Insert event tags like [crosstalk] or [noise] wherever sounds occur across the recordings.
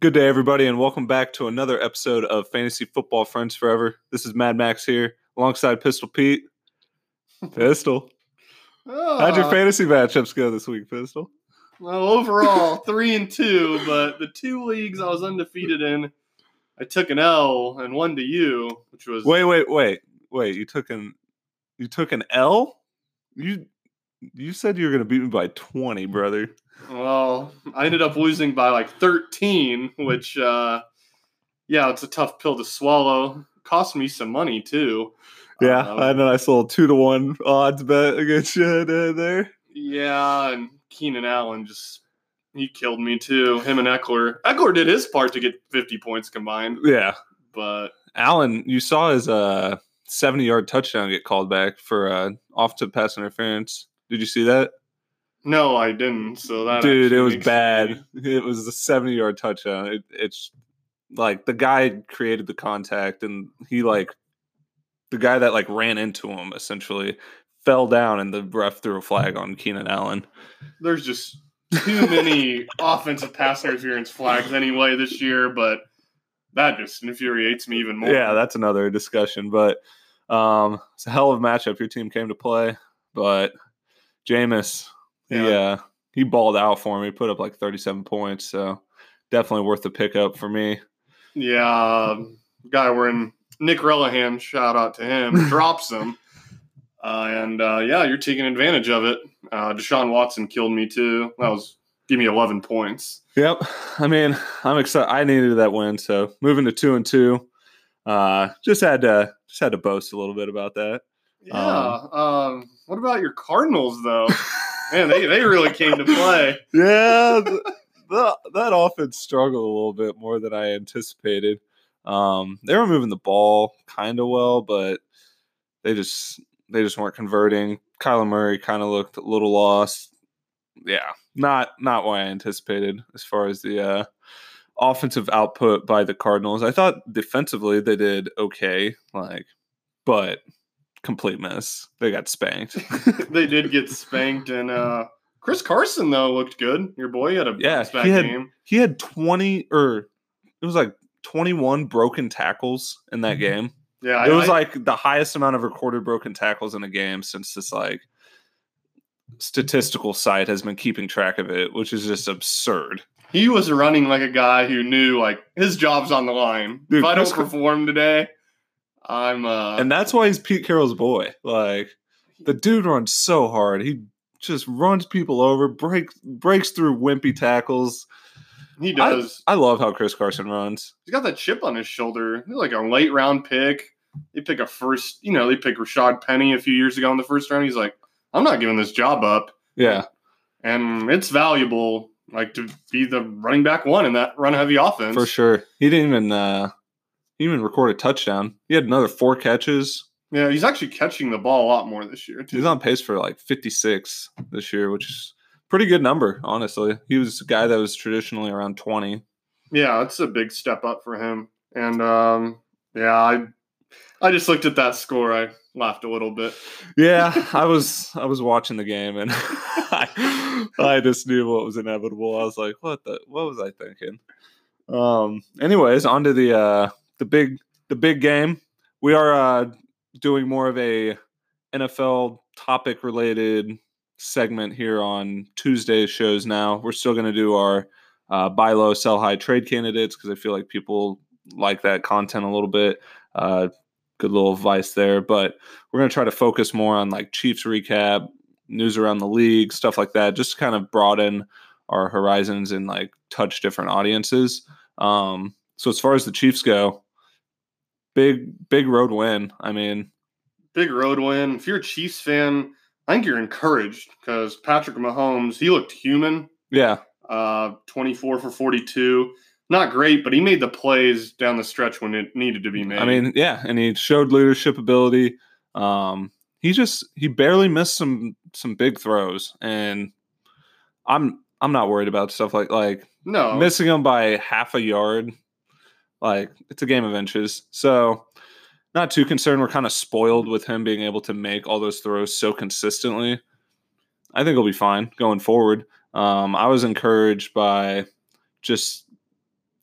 Good day, everybody, and welcome back to another episode of Fantasy Football Friends Forever. This is Mad Max here, alongside Pistol Pete. [laughs] Pistol, how'd your Ah, fantasy matchups go this week, Pistol? well, overall, [laughs] three and two, but the two leagues I was undefeated in, I took an L and one to you, which was Wait, wait, wait, wait. You took an you took an L. You you said you were going to beat me by twenty, brother. Well, I ended up losing by like 13, which, uh, yeah, it's a tough pill to swallow. Cost me some money too. Yeah, Um, I had a nice little two to one odds bet against you [laughs] uh, there. Yeah, and Keenan Allen just he killed me too. Him and Ekeler. Ekeler did his part to get 50 points combined, Yeah, but Allen, you saw his uh seventy yard touchdown get called back for uh off to pass interference. Did you see that? No, I didn't. So that Dude, it was bad. me- It was a 70 yard touchdown. It, it's like the guy created the contact and he like the guy that like ran into him essentially fell down and the ref threw a flag on Keenan Allen. there's just too many [laughs] offensive pass interference flags anyway this year, but that just infuriates me even more. Yeah, that's another discussion. But um it's a hell of a matchup your team came to play. But Jameis, he Yeah. uh he balled out for me, put up like 37 points. So definitely worth the pickup for me. yeah. um, Guy wearing Nick Rellahan, shout out to him, [laughs] drops him. Uh, and uh, yeah, you're taking advantage of it. Uh, Deshaun Watson killed me too. That was give me 11 points. Yep. I mean, I'm excited. I needed that win, so moving to two and two. Uh, just had to just had to boast a little bit about that. Yeah. Um, what about your Cardinals though? [laughs] Man, they, they really came to play. Yeah, th- the, that offense struggled a little bit more than I anticipated. Um, they were moving the ball kind of well, but they just they just weren't converting. Kyler Murray kind of looked a little lost. Yeah, not not what I anticipated as far as the uh, offensive output by the Cardinals. I thought defensively they did okay, like, but complete mess. They got spanked. [laughs] they did get spanked, and uh, Chris Carson though looked good. Your boy had a Yeah, back he had- game. he had 20 or it was like 21 broken tackles in that Mhm. game. Yeah, it was I- like the highest amount of recorded broken tackles in a game since this like statistical site has been keeping track of it, which is just absurd. he was running like a guy who knew like his job's on the line. Dude, if I don't perform today, I'm uh And that's why he's Pete Carroll's boy. Like the dude runs so hard. He just runs people over, breaks breaks through wimpy tackles. he does. I love how Chris Carson runs. He's got that chip on his shoulder. He's like a late round pick. They pick a first, you know, they pick Rashad Penny a few years ago in the first round. He's like, I'm not giving this job up. Yeah. And it's valuable, like to be the running back one in that run heavy offense. For sure. He didn't even uh he even record a touchdown. He had another four catches. Yeah, he's actually catching the ball a lot more this year. Too. He's on pace for like 56 this year, which is pretty good number, honestly. He was a guy that was traditionally around 20. Yeah, it's a big step up for him. And um, yeah, I I just looked at that score. I laughed a little bit. [laughs] Yeah, I was I was watching the game and [laughs] I, I just knew what was inevitable. I was like, what the what was I thinking? Um anyways, on to the uh the big the big game. We are uh doing more of a NFL topic related segment here on Tuesday's shows now. We're still going to do our uh, buy low, sell high trade candidates because I feel like people like that content a little bit. Uh, good little advice there. But we're going to try to focus more on like Chiefs recap, news around the league, stuff like that, just to kind of broaden our horizons and like touch different audiences. Um, so as far as the Chiefs go, big big road win. I mean, Big road win. If you're a Chiefs fan, I think you're encouraged because Patrick Mahomes, he looked human. yeah, Uh, 24 for 42. Not great, but he made the plays down the stretch when it needed to be made. I mean, yeah, and he showed leadership ability. Um, he just he barely missed some some big throws, and I'm I'm not worried about stuff like like no, missing them by half a yard. Like it's a game of inches, so not too concerned. We're kind of spoiled with him being able to make all those throws so consistently. I think he'll be fine going forward. Um, I was encouraged by just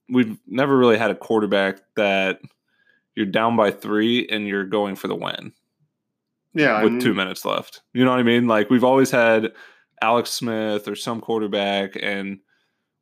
we've never really had a quarterback that you're down by three and you're going for the win Yeah, with and- two minutes left. You know what I mean? Like we've always had Alex Smith or some quarterback, and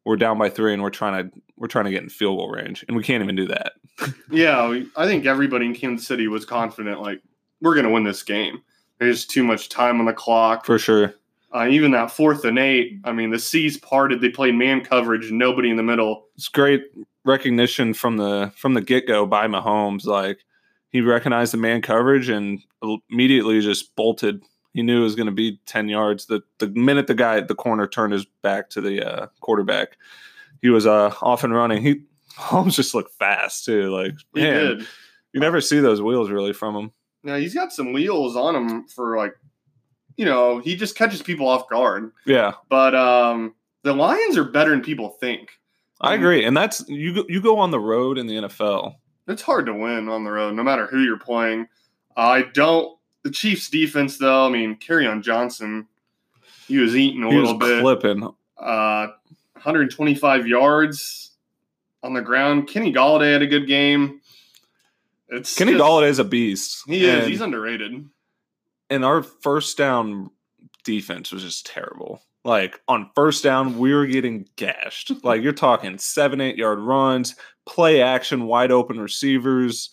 we're down by three, and we're trying to we're trying to get in field goal range, and we can't even do that. [laughs] Yeah, I think everybody in Kansas City was confident, like, we're going to win this game. There's too much time on the clock. For sure. Uh, even that fourth and eight, I mean, the seas parted. They played man coverage, nobody in the middle. It's great recognition from the from the get go by Mahomes. Like he recognized the man coverage and immediately just bolted. He knew it was going to be ten yards. The the minute the guy at the corner turned his back to the uh, quarterback, he was uh, off and running. He [laughs] Holmes just looked fast too. Like He man, did. you never see those wheels really from him. Now, he's got some wheels on him for, like, you know, he just catches people off guard. Yeah, But um, the Lions are better than people think. I Um, agree. And that's you. Go, you go on the road in the NFL. It's hard to win on the road, no matter who you're playing. I don't. The Chiefs' defense, though, I mean, on Johnson, he was eating a He was little bit. clipping. Uh, 125 yards on the ground. Kenny Golladay had a good game. It's Kenny just- is a beast. He is. And- He's underrated. and our first down defense was just terrible. Like on first down, we were getting gashed. Like you're talking seven, eight yard runs, play action, wide open receivers.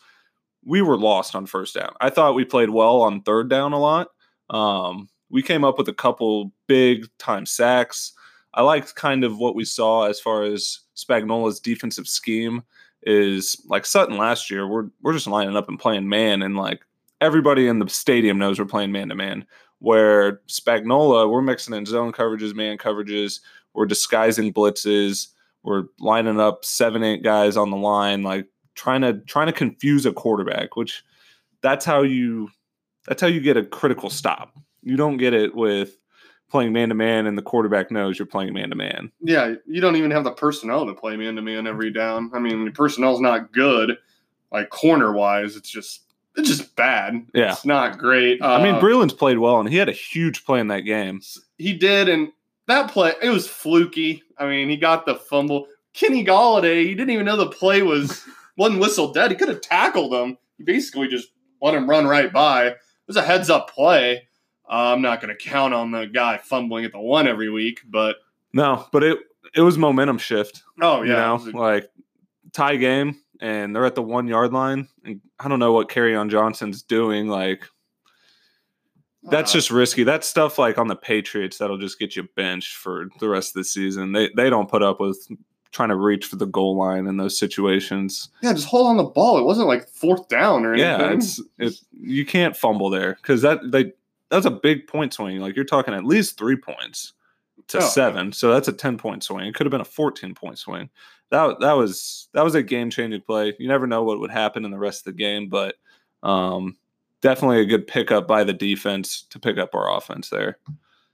We were lost on first down. I thought we played well on third down a lot. Um, we came up with a couple big time sacks. I liked kind of what we saw as far as Spagnuolo's defensive scheme is like Sutton last year. We're we're just lining up and playing man, and like everybody in the stadium knows we're playing man to man. Where Spagnola, we're mixing in zone coverages, man coverages, we're disguising blitzes, we're lining up seven, eight guys on the line, like trying to trying to confuse a quarterback, which that's how you that's how you get a critical stop. You don't get it with playing man to man and the quarterback knows you're playing man to man. Yeah, you don't even have the personnel to play man to man every down. I mean, the personnel's not good, like corner wise. It's just it's just bad. Yeah. It's not great. I mean, Uh, Breland's played well and he had a huge play in that game. he did, and that play it was fluky. I mean, he got the fumble. Kenny Golladay, he didn't even know the play was [laughs] wasn't whistle dead. He could have tackled him. He basically just let him run right by. It was a heads up play. Uh, I'm not going to count on the guy fumbling at the one every week, but No, but it it was momentum shift. oh you yeah, know, a- like tie game, and they're at the one yard line, and I don't know what Kerryon Johnson's doing. Like that's uh, just risky. That's stuff like on the Patriots that'll just get you benched for the rest of the season. They they don't put up with trying to reach for the goal line in those situations. yeah, just hold on the ball. It wasn't like fourth down or anything. Yeah, it's it. You can't fumble there because that they that's a big point swing. Like you're talking at least three points to Oh, yeah. seven, so that's a ten point swing. It could have been a fourteen point swing. That that was that was a game changing play. You never know what would happen in the rest of the game, but um, definitely a good pickup by the defense to pick up our offense there.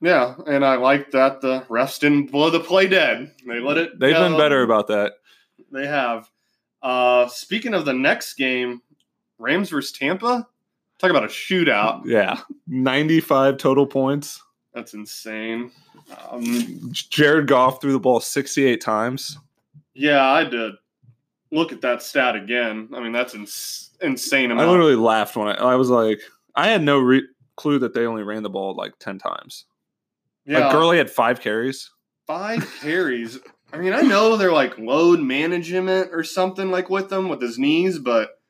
yeah, and I like that the refs didn't blow the play dead. They let it. They've been better about that. They have. Uh, speaking of the next game, Rams versus Tampa. Talk about a shootout. Yeah, ninety five total points. That's insane. Um, Jared Goff threw the ball sixty eight times. yeah, I did look at that stat again. I mean, that's ins- insane I literally laughed when I, I was like, I had no re- clue that they only ran the ball like 10 times. yeah, Like, Gurley had five carries. five carries. I mean, I know they're like load management or something like with them with his knees, but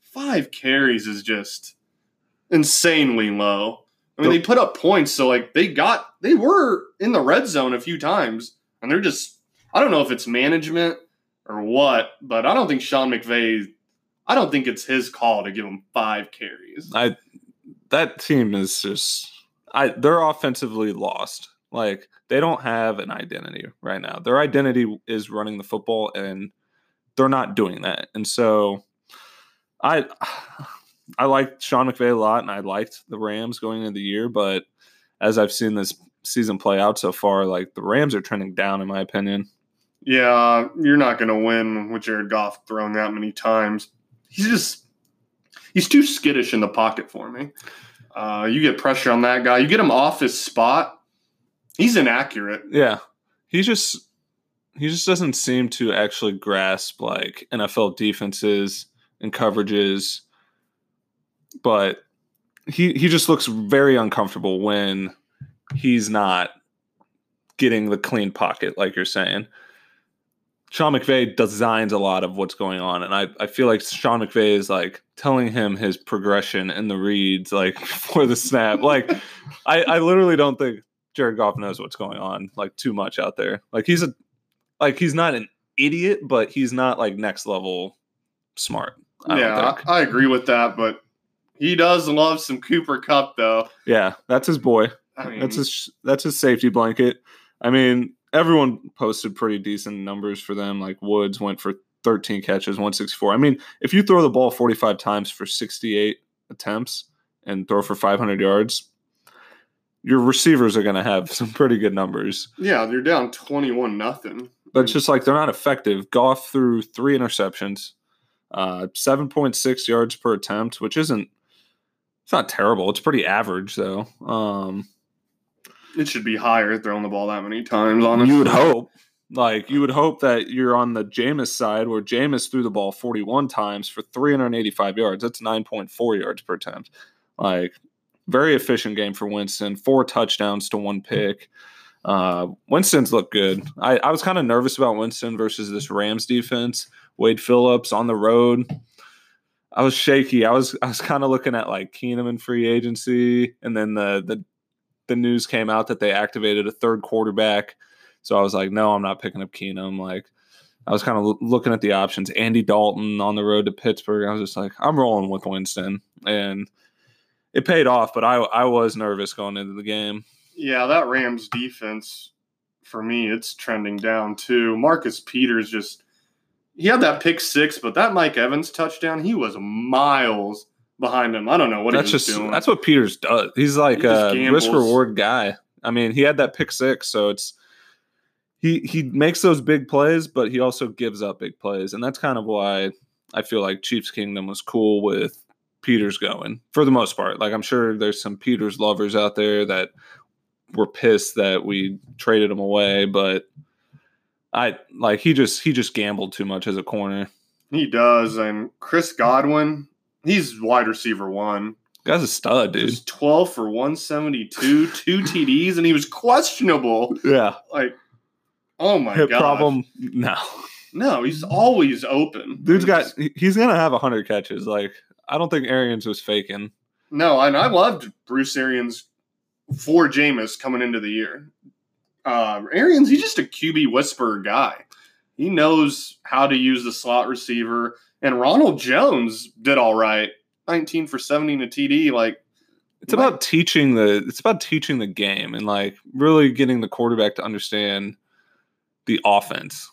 five carries is just insanely low. I mean, they put up points, so like they got they were in the red zone a few times, and they're just I don't know if it's management or what, but I don't think Sean McVay. I don't think it's his call to give him five carries. I That team is just, I they're offensively lost. Like, they don't have an identity right now. Their identity is running the football, and they're not doing that. And so I. I liked Sean McVay a lot, and I liked the Rams going into the year. But as I've seen this season play out so far, like the Rams are trending down, in my opinion. Yeah, you're not going to win with Jared Goff throwing that many times. He's just he's too skittish in the pocket for me. Uh, you get pressure on that guy. You get him off his spot. He's inaccurate. Yeah, he just he just doesn't seem to actually grasp like NFL defenses and coverages. But he he just looks very uncomfortable when he's not getting the clean pocket, like you're saying. Sean McVay designs a lot of what's going on, and I, I feel like Sean McVay is like telling him his progression in the reads like [laughs] for the snap. Like I, I literally don't think Jared Goff knows what's going on like too much out there. Like he's a like he's not an idiot, but he's not like next level smart. I yeah, I, I agree with that, but he does love some Cooper Kupp though. Yeah, that's his boy. I mean, That's his that's his safety blanket. I mean, everyone posted pretty decent numbers for them. Like Woods went for 13 catches, 164. I mean, if you throw the ball 45 times for 68 attempts and throw for 500 yards, your receivers are going to have [laughs] some pretty good numbers. yeah, they're down twenty-one nothing. But it's just like they're not effective. Goff threw three interceptions, uh, 7.6 yards per attempt, which isn't it's not terrible. It's pretty average though. Um, It should be higher throwing the ball that many times. Honestly, You would hope. Like you would hope that you're on the Jameis side where Jameis threw the ball 41 times for 385 yards. That's 9.4 yards per attempt. Like very efficient game for Winston. Four touchdowns to one pick. Uh, Winston's looked good. I, I was kind of nervous about Winston versus this Rams defense. Wade Phillips on the road. I was shaky. I was I was kind of looking at like Keenum and free agency, and then the the the news came out that they activated a third quarterback. So I was like, no, I'm not picking up Keenum. Like, I was kind of looking at the options. Andy Dalton on the road to Pittsburgh. I was just like, I'm rolling with Winston, and it paid off. But I I was nervous going into the game. Yeah, that Rams defense for me, it's trending down too. Marcus Peters just he had that pick six, but that Mike Evans touchdown, he was miles behind him. I don't know what that's he was just doing. that's what Peters does. He's like He a risk reward guy. I mean, he had that pick six, so it's he he makes those big plays, but he also gives up big plays, and that's kind of why I feel like Chiefs Kingdom was cool with Peters going for the most part. Like I'm sure there's some Peters lovers out there that were pissed that we traded him away, but I like he just he just gambled too much as a corner. he does. And Chris Godwin, he's wide receiver one. Guy's a stud, dude. Just 12 for 172, two TDs, and he was questionable. Yeah, Like, oh my god. problem. No. No, he's always open. Dude's got He's- he's gonna have hundred catches. Like I don't think Arians was faking. No, and I loved Bruce Arians for Jameis coming into the year. Uh, Arians, he's just a QB whisperer guy. He knows how to use the slot receiver. And Ronald Jones did all right. 19 for 70 and a TD. Like, It's about teaching the it's about teaching the game and like really getting the quarterback to understand the offense.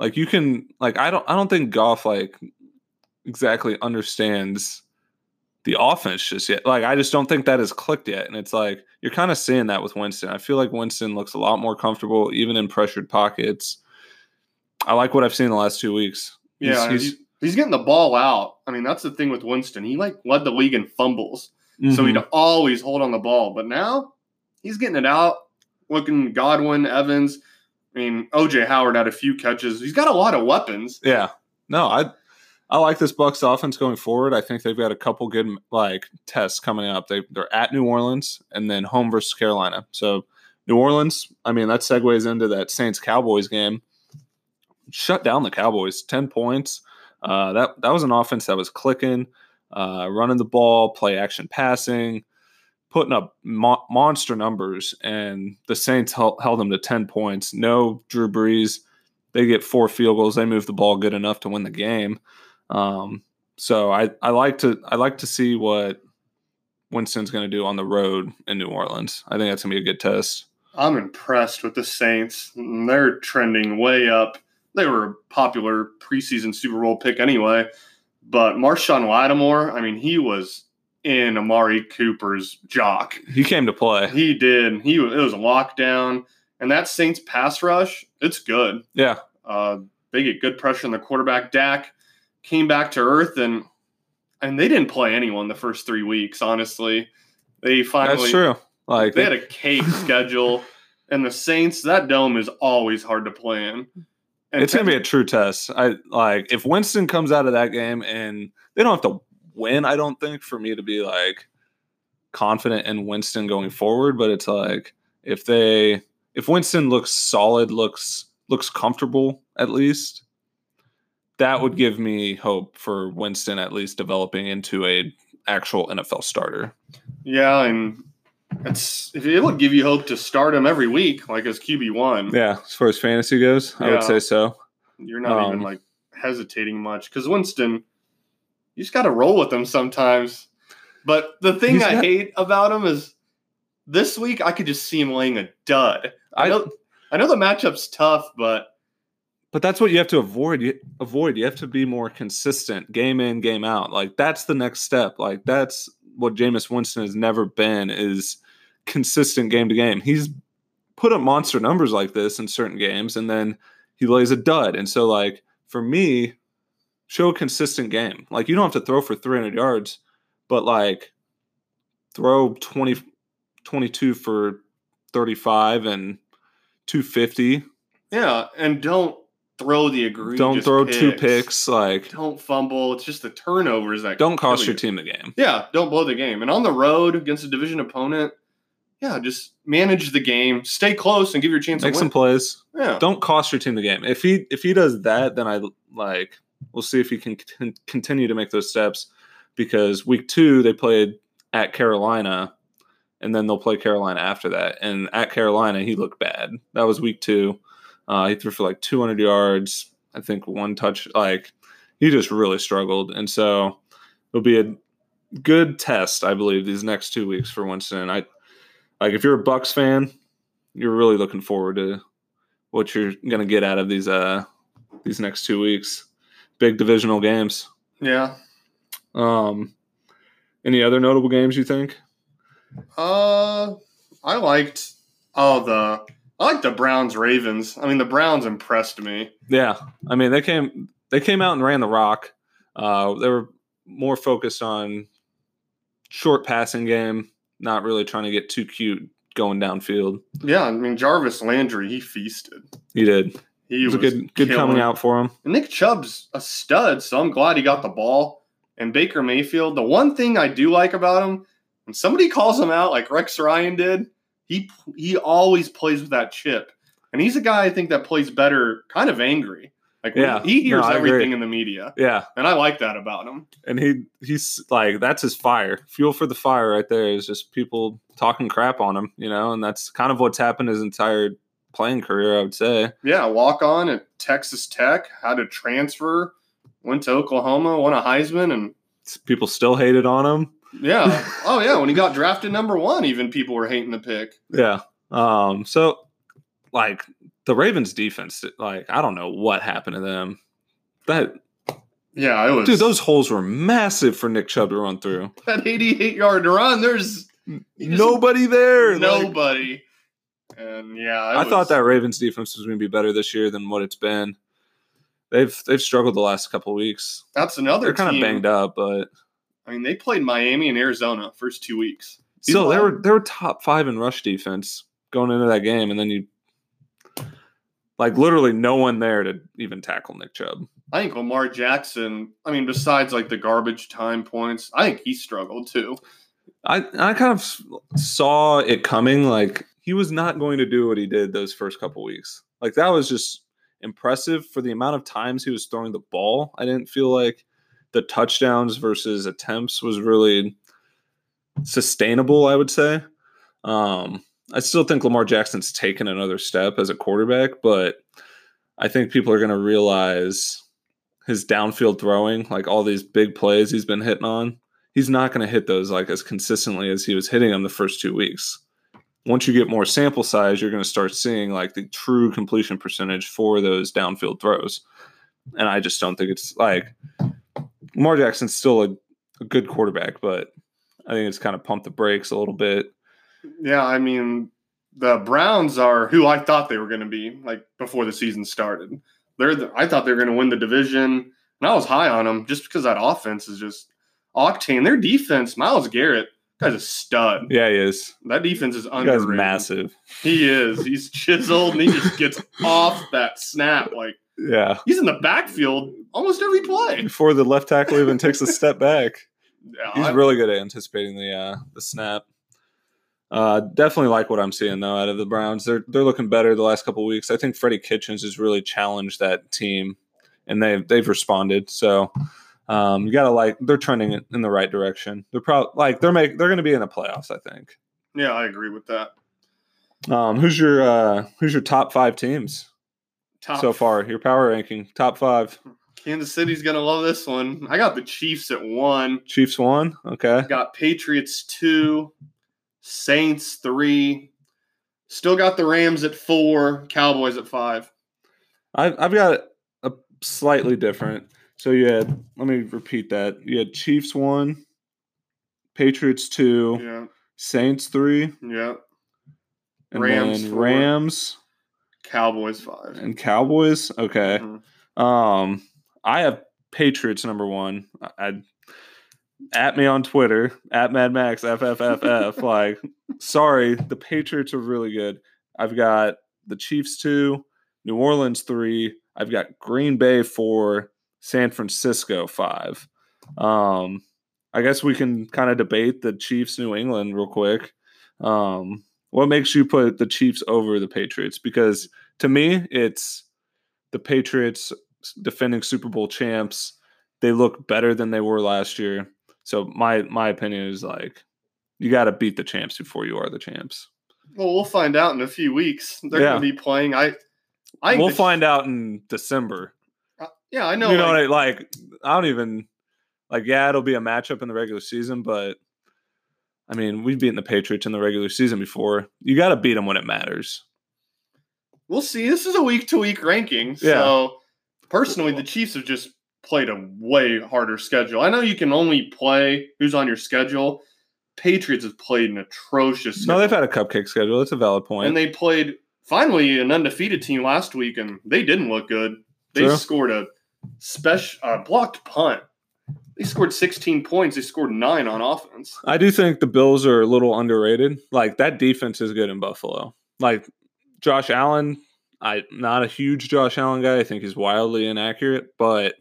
Like you can like I don't I don't think Goff like exactly understands the offense just yet. Like I just don't think that has clicked yet. And it's like you're kind of seeing that with Winston. I feel like Winston looks a lot more comfortable even in pressured pockets. I like what I've seen the last two weeks. He's- yeah, he's- he's, he's getting the ball out. I mean, that's the thing with Winston. He like led the league in fumbles. So he'd Mhm. always hold on the ball. But now he's getting it out. Looking Godwin, Evans. I mean, OJ Howard had a few catches. He's got a lot of weapons. Yeah. No, I I like this Bucs offense going forward. I think they've got a couple good like tests coming up. They they're at New Orleans and then home versus Carolina. So New Orleans, I mean, that segues into that Saints Cowboys game. Shut down the Cowboys, ten points. Uh, that that was an offense that was clicking, uh, running the ball, play action passing, putting up mo- monster numbers, and the Saints held, held them to ten points. No Drew Brees they get four field goals. They move the ball good enough to win the game. Um, so I, I like to I like to see what Winston's going to do on the road in New Orleans. I think that's going to be a good test. I'm impressed with the Saints. They're trending way up. They were a popular preseason Super Bowl pick anyway. But Marshon Lattimore, I mean, he was in Amari Cooper's jock. He came to play. He did. He it was a lockdown, and that Saints pass rush, it's good. Yeah, Uh, they get good pressure on the quarterback. Dak came back to earth, and and they didn't play anyone the first three weeks. Honestly, they finally that's true. Like they had a cake [laughs] schedule, and the Saints, that dome is always hard to play in. And it's gonna be a true test. I like if Winston comes out of that game and they don't have to win. I don't think for me to be like confident in Winston going forward, but it's like if they if Winston looks solid, looks looks comfortable at least, that would give me hope for Winston at least developing into a actual NFL starter. Yeah, and it's it would give you hope to start him every week, like as QB one. Yeah, as far as fantasy goes, I would say so. You're not even Um, like hesitating much because Winston, you just got to roll with him sometimes. But the thing I got- hate about him is this week I could just see him laying a dud. I I know, I know the matchup's tough, but But that's what you have to avoid. You avoid. You have to be more consistent, game in, game out. Like that's the next step. Like that's what Jameis Winston has never been is consistent game to game. He's put up monster numbers like this in certain games, and then he lays a dud. And so, like for me, show a consistent game. Like you don't have to throw for 300 yards, but like throw 20, 22 for 35 and 250 yeah, and don't throw the egregious. don't throw two picks. like Don't fumble. It's just the turnovers that don't cost your you. team the game. Yeah, don't blow the game. And on the road against a division opponent, yeah, just manage the game, stay close, and give your chance make some plays. Yeah, don't cost your team the game. If he if he does that then i like we'll see if he can con- continue to make those steps because week two they played at carolina and then they'll play carolina after that. And at carolina he looked bad. That was week two uh, he threw for like 200 yards i think one touch like he just really struggled and so it'll be a good test i believe these next two weeks for winston i like if you're a bucs fan you're really looking forward to what you're gonna get out of these uh these next two weeks. Big divisional games. yeah. Um any other notable games you think? Uh, I liked oh the I like the Browns Ravens. I mean, the Browns impressed me. Yeah. I mean they came they came out and ran the rock. Uh they were more focused on short passing game, not really trying to get too cute going downfield. Yeah, I mean Jarvis Landry, he feasted. He did. He It was a good good killing. coming out for him. And Nick Chubb's a stud, so I'm glad he got the ball. And Baker Mayfield, the one thing I do like about him, when somebody calls him out like Rex Ryan did, he he always plays with that chip. And he's a guy I think that plays better kind of angry. Like Yeah. he hears No, everything in the media. Yeah. And I like that about him. and he he's like that's his fire fuel for the fire right there is just people talking crap on him you know and that's kind of what's happened his entire playing career i would say Yeah, walk on at Texas Tech, had to transfer, went to Oklahoma, won a Heisman, and people still hated on him yeah. oh yeah, when he got drafted number one, even people were hating the pick. yeah um so like the ravens defense like i don't know what happened to them that Yeah, it was dude those holes were massive for nick chubb to run through [laughs] that 88 yard run. There's nobody there like- nobody. And yeah, I thought that Ravens defense was going to be better this year than what it's been. They've they've struggled the last couple weeks. that's another They're kind team. of banged up, but I mean, they played Miami and Arizona first two weeks. These still they were they were top five in rush defense going into that game, and then you like literally no one there to even tackle Nick Chubb. I think Lamar Jackson. I mean, besides like the garbage time points, I think he struggled too. I I kind of saw it coming. Like he was not going to do what he did those first couple weeks. Like that was just impressive for the amount of times he was throwing the ball. I didn't feel like the touchdowns versus attempts was really sustainable. I would say. Um, I still think Lamar Jackson's taken another step as a quarterback, but I think people are going to realize his downfield throwing, like all these big plays he's been hitting on he's not going to hit those like as consistently as he was hitting them the first two weeks. Once you get more sample size, you're going to start seeing like the true completion percentage for those downfield throws. And I just don't think it's like Lamar Jackson's still a, a good quarterback, but I think it's kind of pumped the brakes a little bit. Yeah, I mean, the Browns are who I thought they were going to be like before the season started. They're the, I thought they were going to win the division, and I was high on them just because that offense is just octane. Their defense, Myles Garrett, Guy's a stud. Yeah, he is. That defense is underrated. massive. He is. He's chiseled and he just gets [laughs] off that snap. Like Yeah. he's in the backfield almost every play. Before the left tackle even takes a step [laughs] back. Yeah, He's I- really good at anticipating the uh, the snap. Uh, definitely like what I'm seeing though out of the Browns. They're they're looking better the last couple weeks. I think Freddie Kitchens has really challenged that team, and they they've responded. So um, you gotta like they're trending in- in the right direction. They're probably like they're make they're going to be in the playoffs. I think. yeah, I agree with that. Um, who's your uh, who's your top five teams Top so far? Your power ranking top five. Kansas City's gonna love this one. I got the Chiefs at one. Chiefs one. Okay. Got Patriots two. Saints three. Still got the Rams at four. Cowboys at five. I've I've got a slightly different. So you had let me repeat that. You had Chiefs one, Patriots two, Yeah, Saints three, yeah. and Rams then. Rams Cowboys five. and Cowboys. Okay. Mhm. Um, I have Patriots number one. I, I at me on Twitter at Mad Max FFFF. [laughs] like, sorry, the Patriots are really good. I've got the Chiefs two, New Orleans three. I've got Green Bay four, San Francisco five. Um, I guess we can kind of debate the Chiefs New England real quick. Um, what makes you put the Chiefs over the Patriots? Because to me, it's the Patriots defending Super Bowl champs. They look better than they were last year. So my my opinion is like you got to beat the champs before you are the champs. Well, we'll find out in a few weeks. They're Yeah. gonna be playing. I. I we'll the- find out in December. Uh, yeah, I know. you know, like, what I, like I don't even like. Yeah, it'll be a matchup in the regular season, but I mean, we've beaten the Patriots in the regular season before. You got to beat them when it matters. we'll see. This is a week to week ranking. Yeah. So personally, the Chiefs have just played a way harder schedule. I know you can only play who's on your schedule. Patriots have played an atrocious. No, they've had a cupcake schedule. That's a valid point. and they played finally an undefeated team last week, and they didn't look good. They True. scored a special uh, blocked punt. They scored 16 points. They scored nine on offense. I do think the Bills are a little underrated. Like that defense is good in Buffalo. Like Josh Allen, I'm not a huge Josh Allen guy. I think he's wildly inaccurate, but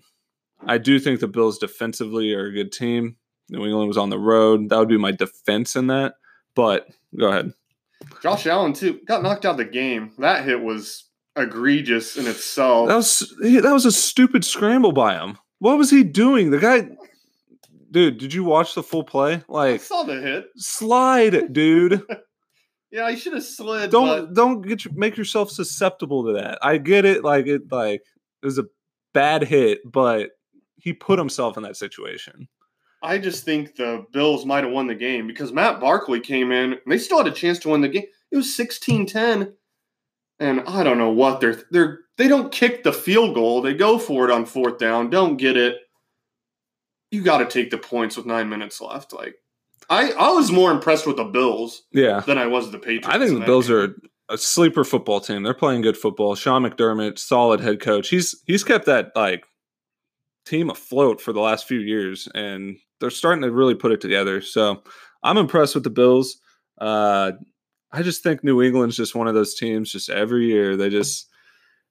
I do think the Bills defensively are a good team. New England was on the road. That would be my defense in that. But go ahead. Josh Allen too got knocked out the game. That hit was egregious in itself. That was that was a stupid scramble by him. What was he doing? The guy, dude. Did you watch the full play? Like, I saw the hit. slide, dude. [laughs] Yeah, he should have slid. don't don't get your, make yourself susceptible to that. I get it, like it like it was a bad hit, but he put himself in that situation. I just think the Bills might have won the game because Matt Barkley came in and they still had a chance to win the game. It was 16-10. And I don't know what they're they're they don't kick the field goal. They go for it on fourth down. Don't get it. You got to take the points with 9 minutes left. Like I I was more impressed with the Bills Yeah, than I was with the Patriots. I think the Bills game. are a sleeper football team. They're playing good football. Sean McDermott, solid head coach. He's he's kept that like team afloat for the last few years, and they're starting to really put it together. So I'm impressed with the Bills. Uh, I just think New England's just one of those teams. Just every year, they just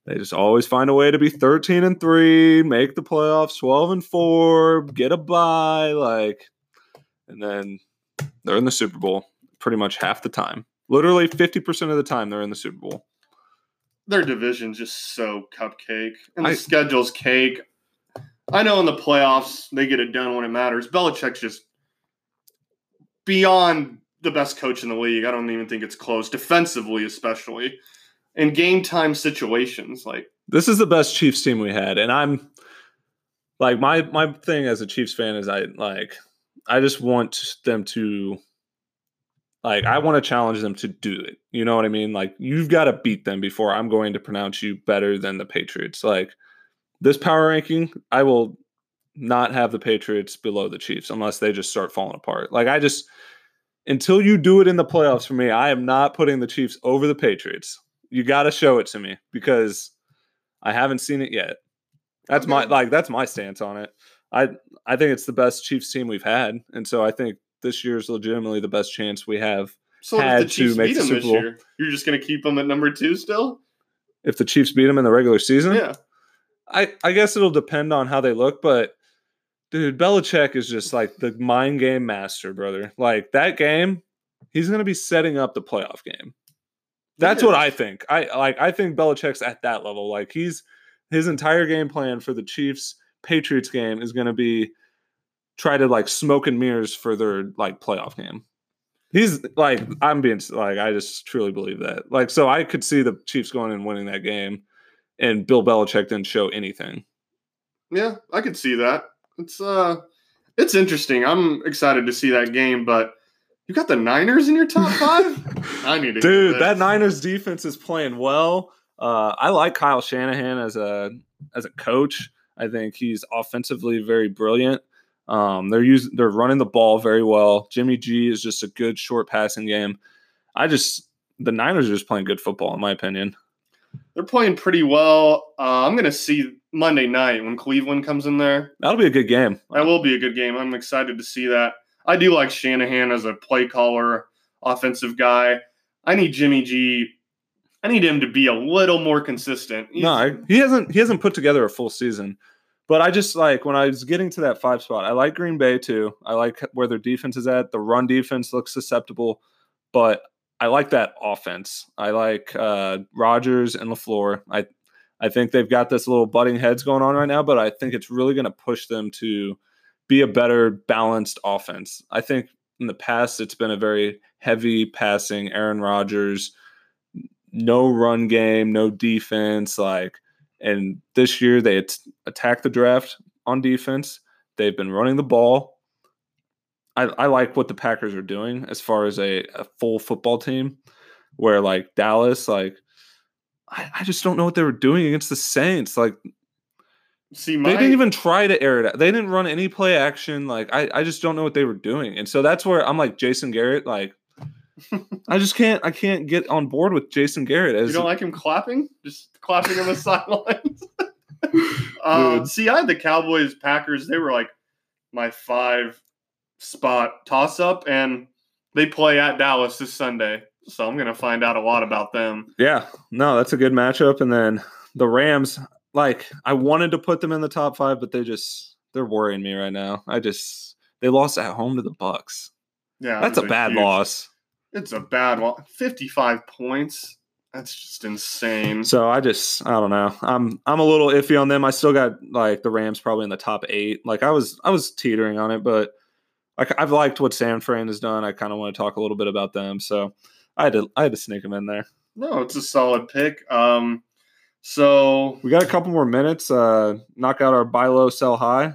they just always find a way to be 13 and three, make the playoffs, 12 and four, get a bye, like, and then they're in the Super Bowl pretty much half the time. Literally 50% of the time they're in the Super Bowl. their division's just so cupcake, and the I- schedule's cake. I know in the playoffs they get it done when it matters. Belichick's just beyond the best coach in the league. I don't even think it's close, defensively especially, in game time situations. Like This is the best Chiefs team we had, and I'm like my my thing as a Chiefs fan is I like I just want them to like I want to challenge them to do it. You know what I mean? Like you've got to beat them before I'm going to pronounce you better than the Patriots. Like this power ranking, I will not have the Patriots below the Chiefs unless they just start falling apart. Like I just until you do it in the playoffs for me, I am not putting the Chiefs over the Patriots. You got to show it to me because I haven't seen it yet. That's my like that's my stance on it. I I think it's the best Chiefs team we've had, and so I think this year is legitimately the best chance we have. So Had if the to make beat the Super this Bowl. year, you're just gonna keep them at number two still? If the Chiefs beat them in the regular season, Yeah. I, I guess it'll depend on how they look, but dude, Belichick is just like the mind game master, brother. Like that game, he's gonna be setting up the playoff game. That's what I think. I like I think Belichick's at that level. Like he's his entire game plan for the Chiefs Patriots game is gonna be try to like smoke and mirrors for their like playoff game. He's like I'm being like I just truly believe that. Like so I could see the Chiefs going and winning that game and Bill Belichick didn't show anything. Yeah, I could see that. It's uh it's interesting. I'm excited to see that game, but you got the Niners in your top five? [laughs] I need to Dude, that Niners defense is playing well. Uh, I like Kyle Shanahan as a as a coach. I think he's offensively very brilliant. Um, they're using they're running the ball very well. Jimmy G is just a good short passing game. I just the Niners are just playing good football in my opinion. They're playing pretty well. Uh, I'm gonna see Monday night when Cleveland comes in there. That'll be a good game. That will be a good game. I'm excited to see that. I do like Shanahan as a play caller, offensive guy. I need Jimmy G. I need him to be a little more consistent. He's- No, he hasn't he hasn't put together a full season. But I just like when I was getting to that five spot, I like Green Bay too. I like where their defense is at. The run defense looks susceptible, but I like that offense. I like uh Rodgers and LaFleur. I I think they've got this little butting heads going on right now, but I think it's really gonna push them to be a better balanced offense. I think in the past it's been a very heavy passing Aaron Rodgers, no run game, no defense, like and this year they at- attacked the draft on defense. They've been running the ball. I, I like what the Packers are doing as far as a, a full football team, where like Dallas, like I, I just don't know what they were doing against the Saints. Like see, my, they didn't even try to air it out. They didn't run any play action. Like I, I just don't know what they were doing. And so that's where I'm like Jason Garrett, like [laughs] I just can't I can't get on board with Jason Garrett as You don't like him clapping? Just clapping on the [laughs] sidelines? [laughs] uh, see, I had the Cowboys, Packers. They were like my five spot toss up, and they play at Dallas this Sunday. So I'm going to find out a lot about them. Yeah, no, that's a good matchup. And then the Rams, like I wanted to put them in the top five, but they just they're worrying me right now. I just they lost at home to the Bucs. Yeah, That's it a bad huge- loss. It's a bad one. 55 points. That's just insane. So I just I don't know. I'm I'm a little iffy on them. I still got like the Rams probably in the top eight. Like I was I was teetering on it, but like I've liked what San Fran has done. I kind of want to talk a little bit about them. So I had to I had to sneak them in there. No, it's a solid pick. Um, so We got a couple more minutes. Uh, knock out our buy low, sell high.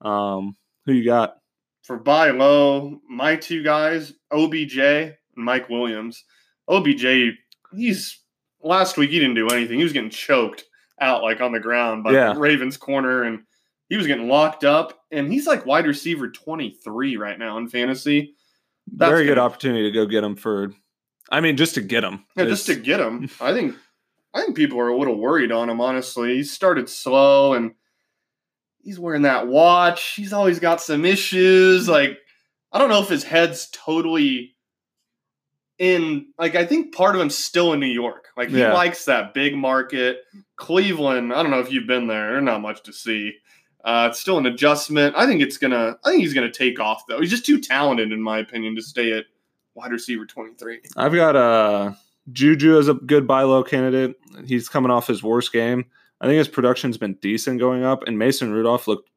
Um, who you got? for buy low, my two guys, OBJ and Mike Williams. OBJ, he's last week he didn't do anything. He was getting choked out like on the ground by Yeah. Ravens corner and he was getting locked up and he's like wide receiver 23 right now in fantasy. That's Very good gonna- opportunity to go get him for. I mean, just to get him. Yeah, just to get him. [laughs] I think I think people are a little worried on him, honestly. He started slow and he's wearing that watch. He's always got some issues. Like, I don't know if his head's totally in like I think part of him's still in New York. Like he Yeah. likes that big market. Cleveland, I don't know if you've been there. There's not much to see. Uh, it's still an adjustment. I think it's gonna. I think he's gonna take off though. He's just too talented, in my opinion, to stay at wide receiver twenty three. I've got uh, Juju is a good buy low candidate. He's coming off his worst game. I think his production's been decent going up, and Mason Rudolph looked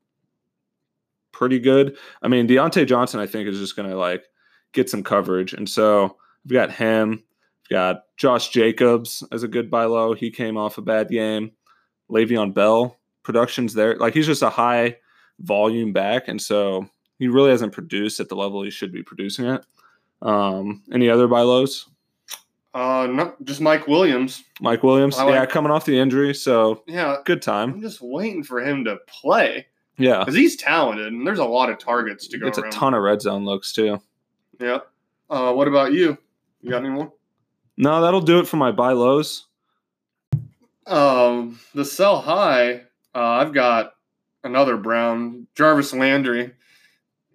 pretty good. I mean, Diontae Johnson, I think, is just going to like get some coverage, and so we've got him. We've got Josh Jacobs as a good buy low. He came off a bad game. Le'Veon Bell production's there. Like he's just a high volume back, and so he really hasn't produced at the level he should be producing at. Um, any other buy lows? Uh, no, just Mike Williams. Mike Williams, I like- yeah, coming off the injury, so Yeah, good time. I'm just waiting for him to play Yeah, because he's talented and there's a lot of targets to go it's a ton of red zone looks too. Yeah. Uh, what about you? You got any more? No, that'll do it for my buy lows. Um, the sell high. Uh, I've got another Brown, Jarvis Landry.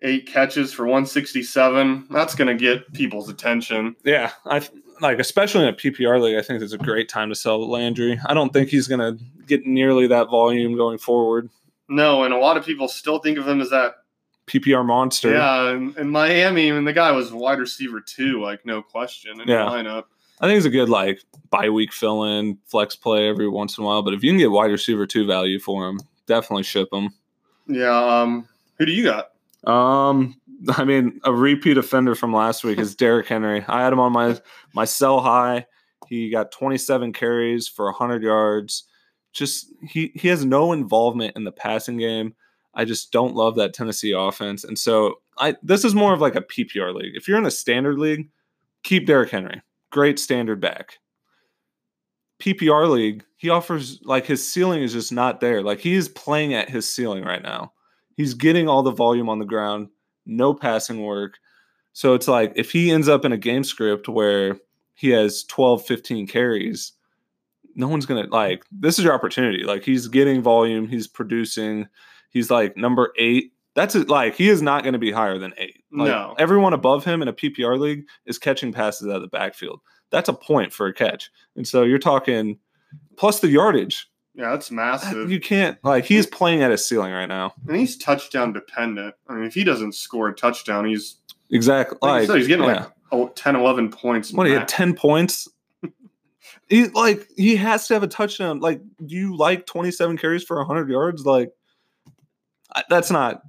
Eight catches for 167. That's going to get people's attention. Yeah, I like especially in a PPR league. I think it's a great time to sell Landry. I don't think he's going to get nearly that volume going forward. No, and a lot of people still think of him as that PPR monster. Yeah, in, in Miami, and the guy was wide receiver too, like no question in Yeah. the lineup. I think it's a good like bye week fill in flex play every once in a while. But if you can get wide receiver two value for him, definitely ship him. Yeah. Um, who do you got? Um, [laughs] I mean, a repeat offender from last week is Derrick Henry. I had him on my my sell high. He got 27 carries for 100 yards. Just he he has no involvement in the passing game. I just don't love that Tennessee offense, and so I this is more of like a PPR league. If you're in a standard league, keep Derrick Henry. Great standard back. PPR league, he offers like his ceiling is just not there. Like he is playing at his ceiling right now. He's getting all the volume on the ground, no passing work. So it's like if he ends up in a game script where he has 12, 15 carries, no one's going to like this is your opportunity. Like he's getting volume, he's producing, he's like number 8. That's it, like he is not going to be higher than 8. Like, No. Everyone above him in a PPR league is catching passes out of the backfield. That's a point for a catch. And so you're talking plus the yardage. Yeah, that's massive. You can't like he's playing at his ceiling right now. and he's touchdown dependent. I mean, if he doesn't score a touchdown, he's Exactly. like, Like, said, he's getting yeah. like oh, 10, 11 points. what he had 10 points. [laughs] he like he has to have a touchdown. Like, do you like 27 carries for 100 yards? Like I, that's not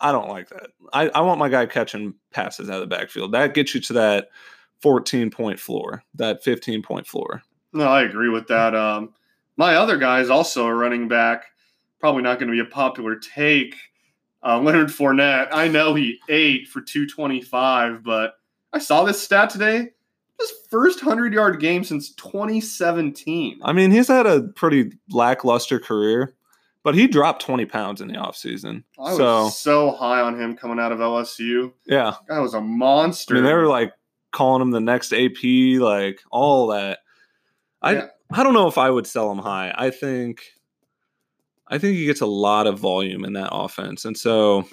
I don't like that. I, I want my guy catching passes out of the backfield. That gets you to that 14 point floor, that 15 point floor. No, I agree with that. Um, my other guy is also a running back. Probably not going to be a popular take. Uh, Leonard Fournette. I know he ate for 225, but I saw this stat today. His first 100 yard game since 2017. I mean, he's had a pretty lackluster career, but he dropped 20 pounds in the offseason. I was So, so, high on him coming out of LSU. yeah. That was a monster. I mean, they were like calling him the next AP, like all that. I Yeah. I don't know if I would sell him high. I think I think he gets a lot of volume in that offense, and so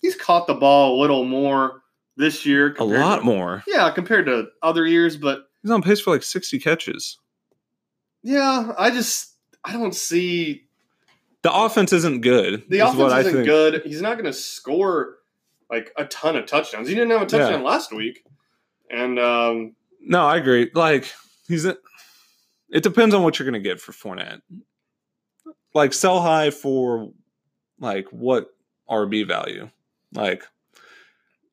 He's caught the ball a little more this year. a lot to- more. Yeah, compared to other years, but He's on pace for like sixty catches. yeah, I just I don't see The offense isn't good. the is offense isn't good. He's not going to score like a ton of touchdowns. He didn't have a touchdown last week, and um, No, I agree. Like he's a, it depends on what you're going to get for Fournette. Like sell high for like what RB value? Like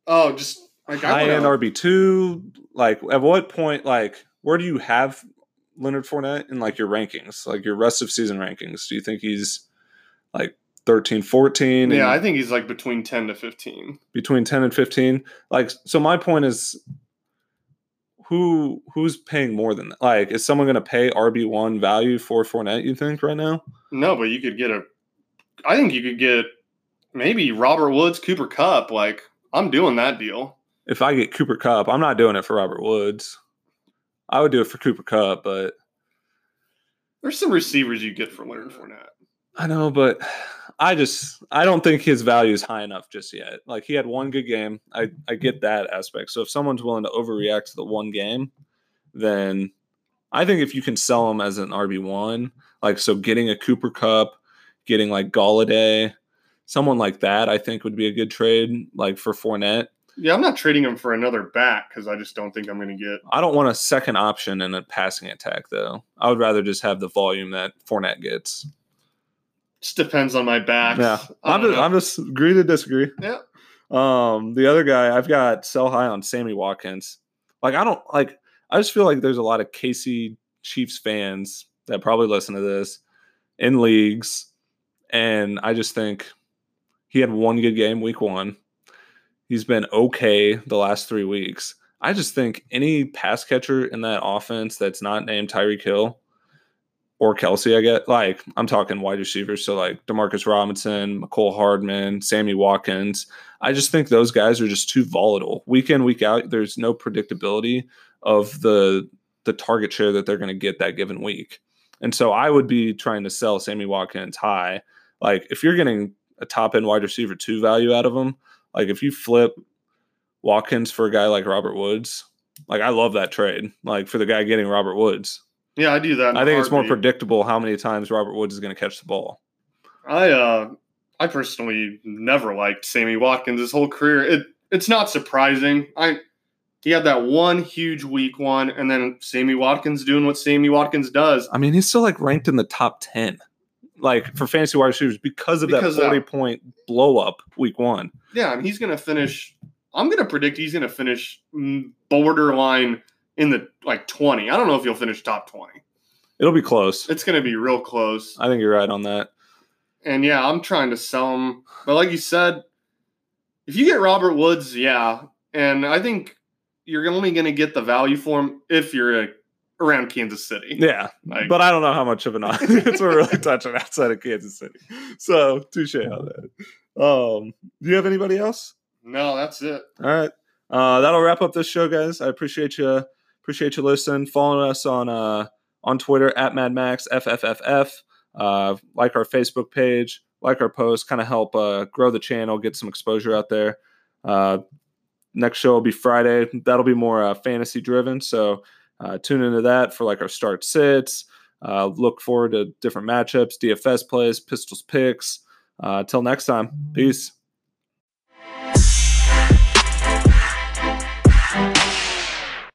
oh, just like I high end RB two. Like at what point? Like where do you have Leonard Fournette in like your rankings, like your rest of season rankings? Do you think he's like 13, 14? yeah, I think he's like between ten to fifteen. between ten and fifteen. Like so, my point is. Who who's paying more than that? Like, is someone going to pay RB one value for Fournette? You think right now? No, but you could get a. I think you could get maybe Robert Woods, Cooper Kupp. Like I'm doing that deal. If I get Cooper Kupp, I'm not doing it for Robert Woods. I would do it for Cooper Kupp, but There's some receivers you get for Leonard Fournette. I know, but I just I don't think his value is high enough just yet. Like he had one good game. I I get that aspect. So if someone's willing to overreact to the one game, then I think if you can sell him as an RB one, like so getting a Cooper Kupp, getting like Golladay, someone like that, I think would be a good trade. Like for Fournette, Yeah, I'm not trading him for another back because I just don't think I'm going to get. I don't want a second option in a passing attack though. I would rather just have the volume that Fournette gets. Just depends on my back. Yeah, I'm just, know. I'm just agree to disagree. Yeah. Um, the other guy I've got sell high on Sammy Watkins. Like I don't like. I just feel like there's a lot of KC Chiefs fans that probably listen to this in leagues, and I just think he had one good game week one. He's been okay the last three weeks. I just think any pass catcher in that offense that's not named Tyreek Hill or Kelce, I get like I'm talking wide receivers, so like Demarcus Robinson, Mecole Hardman, Sammy Watkins. I just think those guys are just too volatile. Week in, week out, there's no predictability of the the target share that they're going to get that given week. And so I would be trying to sell Sammy Watkins high. Like if you're getting a top end wide receiver two value out of him, Like if you flip Watkins for a guy like Robert Woods, like I love that trade. Like for the guy getting Robert Woods, Yeah, I do that. I think it's more predictable how many times Robert Woods is going to catch the ball. I uh I personally never liked Sammy Watkins his whole career. It it's not surprising. I he had that one huge week one, and then Sammy Watkins doing what Sammy Watkins does. I mean, he's still like ranked in the top ten, like for fantasy wide receivers because of Because that forty that. point blow up week one. Yeah, and he's gonna finish. I'm gonna predict he's gonna finish mm, borderline in the like 20. I don't know if you'll finish top 20. It'll be close. It's gonna be real close. I think you're right on that. And yeah, I'm trying to sell him. But like you said, if you get Robert Woods, yeah. And I think you're only going to get the value for him if you're uh around Kansas City. Yeah, Like, but I don't know how much of an audience we're really [laughs] touching outside of Kansas City. So touche on that. Um, do you have anybody else? no, that's it. All right. Uh, that'll wrap up this show, guys. I appreciate you appreciate you listening. Following us on uh on Twitter at Mad Max MadMaxFFFF. Uh, like our Facebook page, like our post, kind of help uh, grow the channel, get some exposure out there. Uh, next show will be Friday. That'll be more uh, fantasy driven. So uh, tune into that for like our start sits. Uh, look forward to different matchups, DFS plays, pistols picks. Uh, till next time, peace.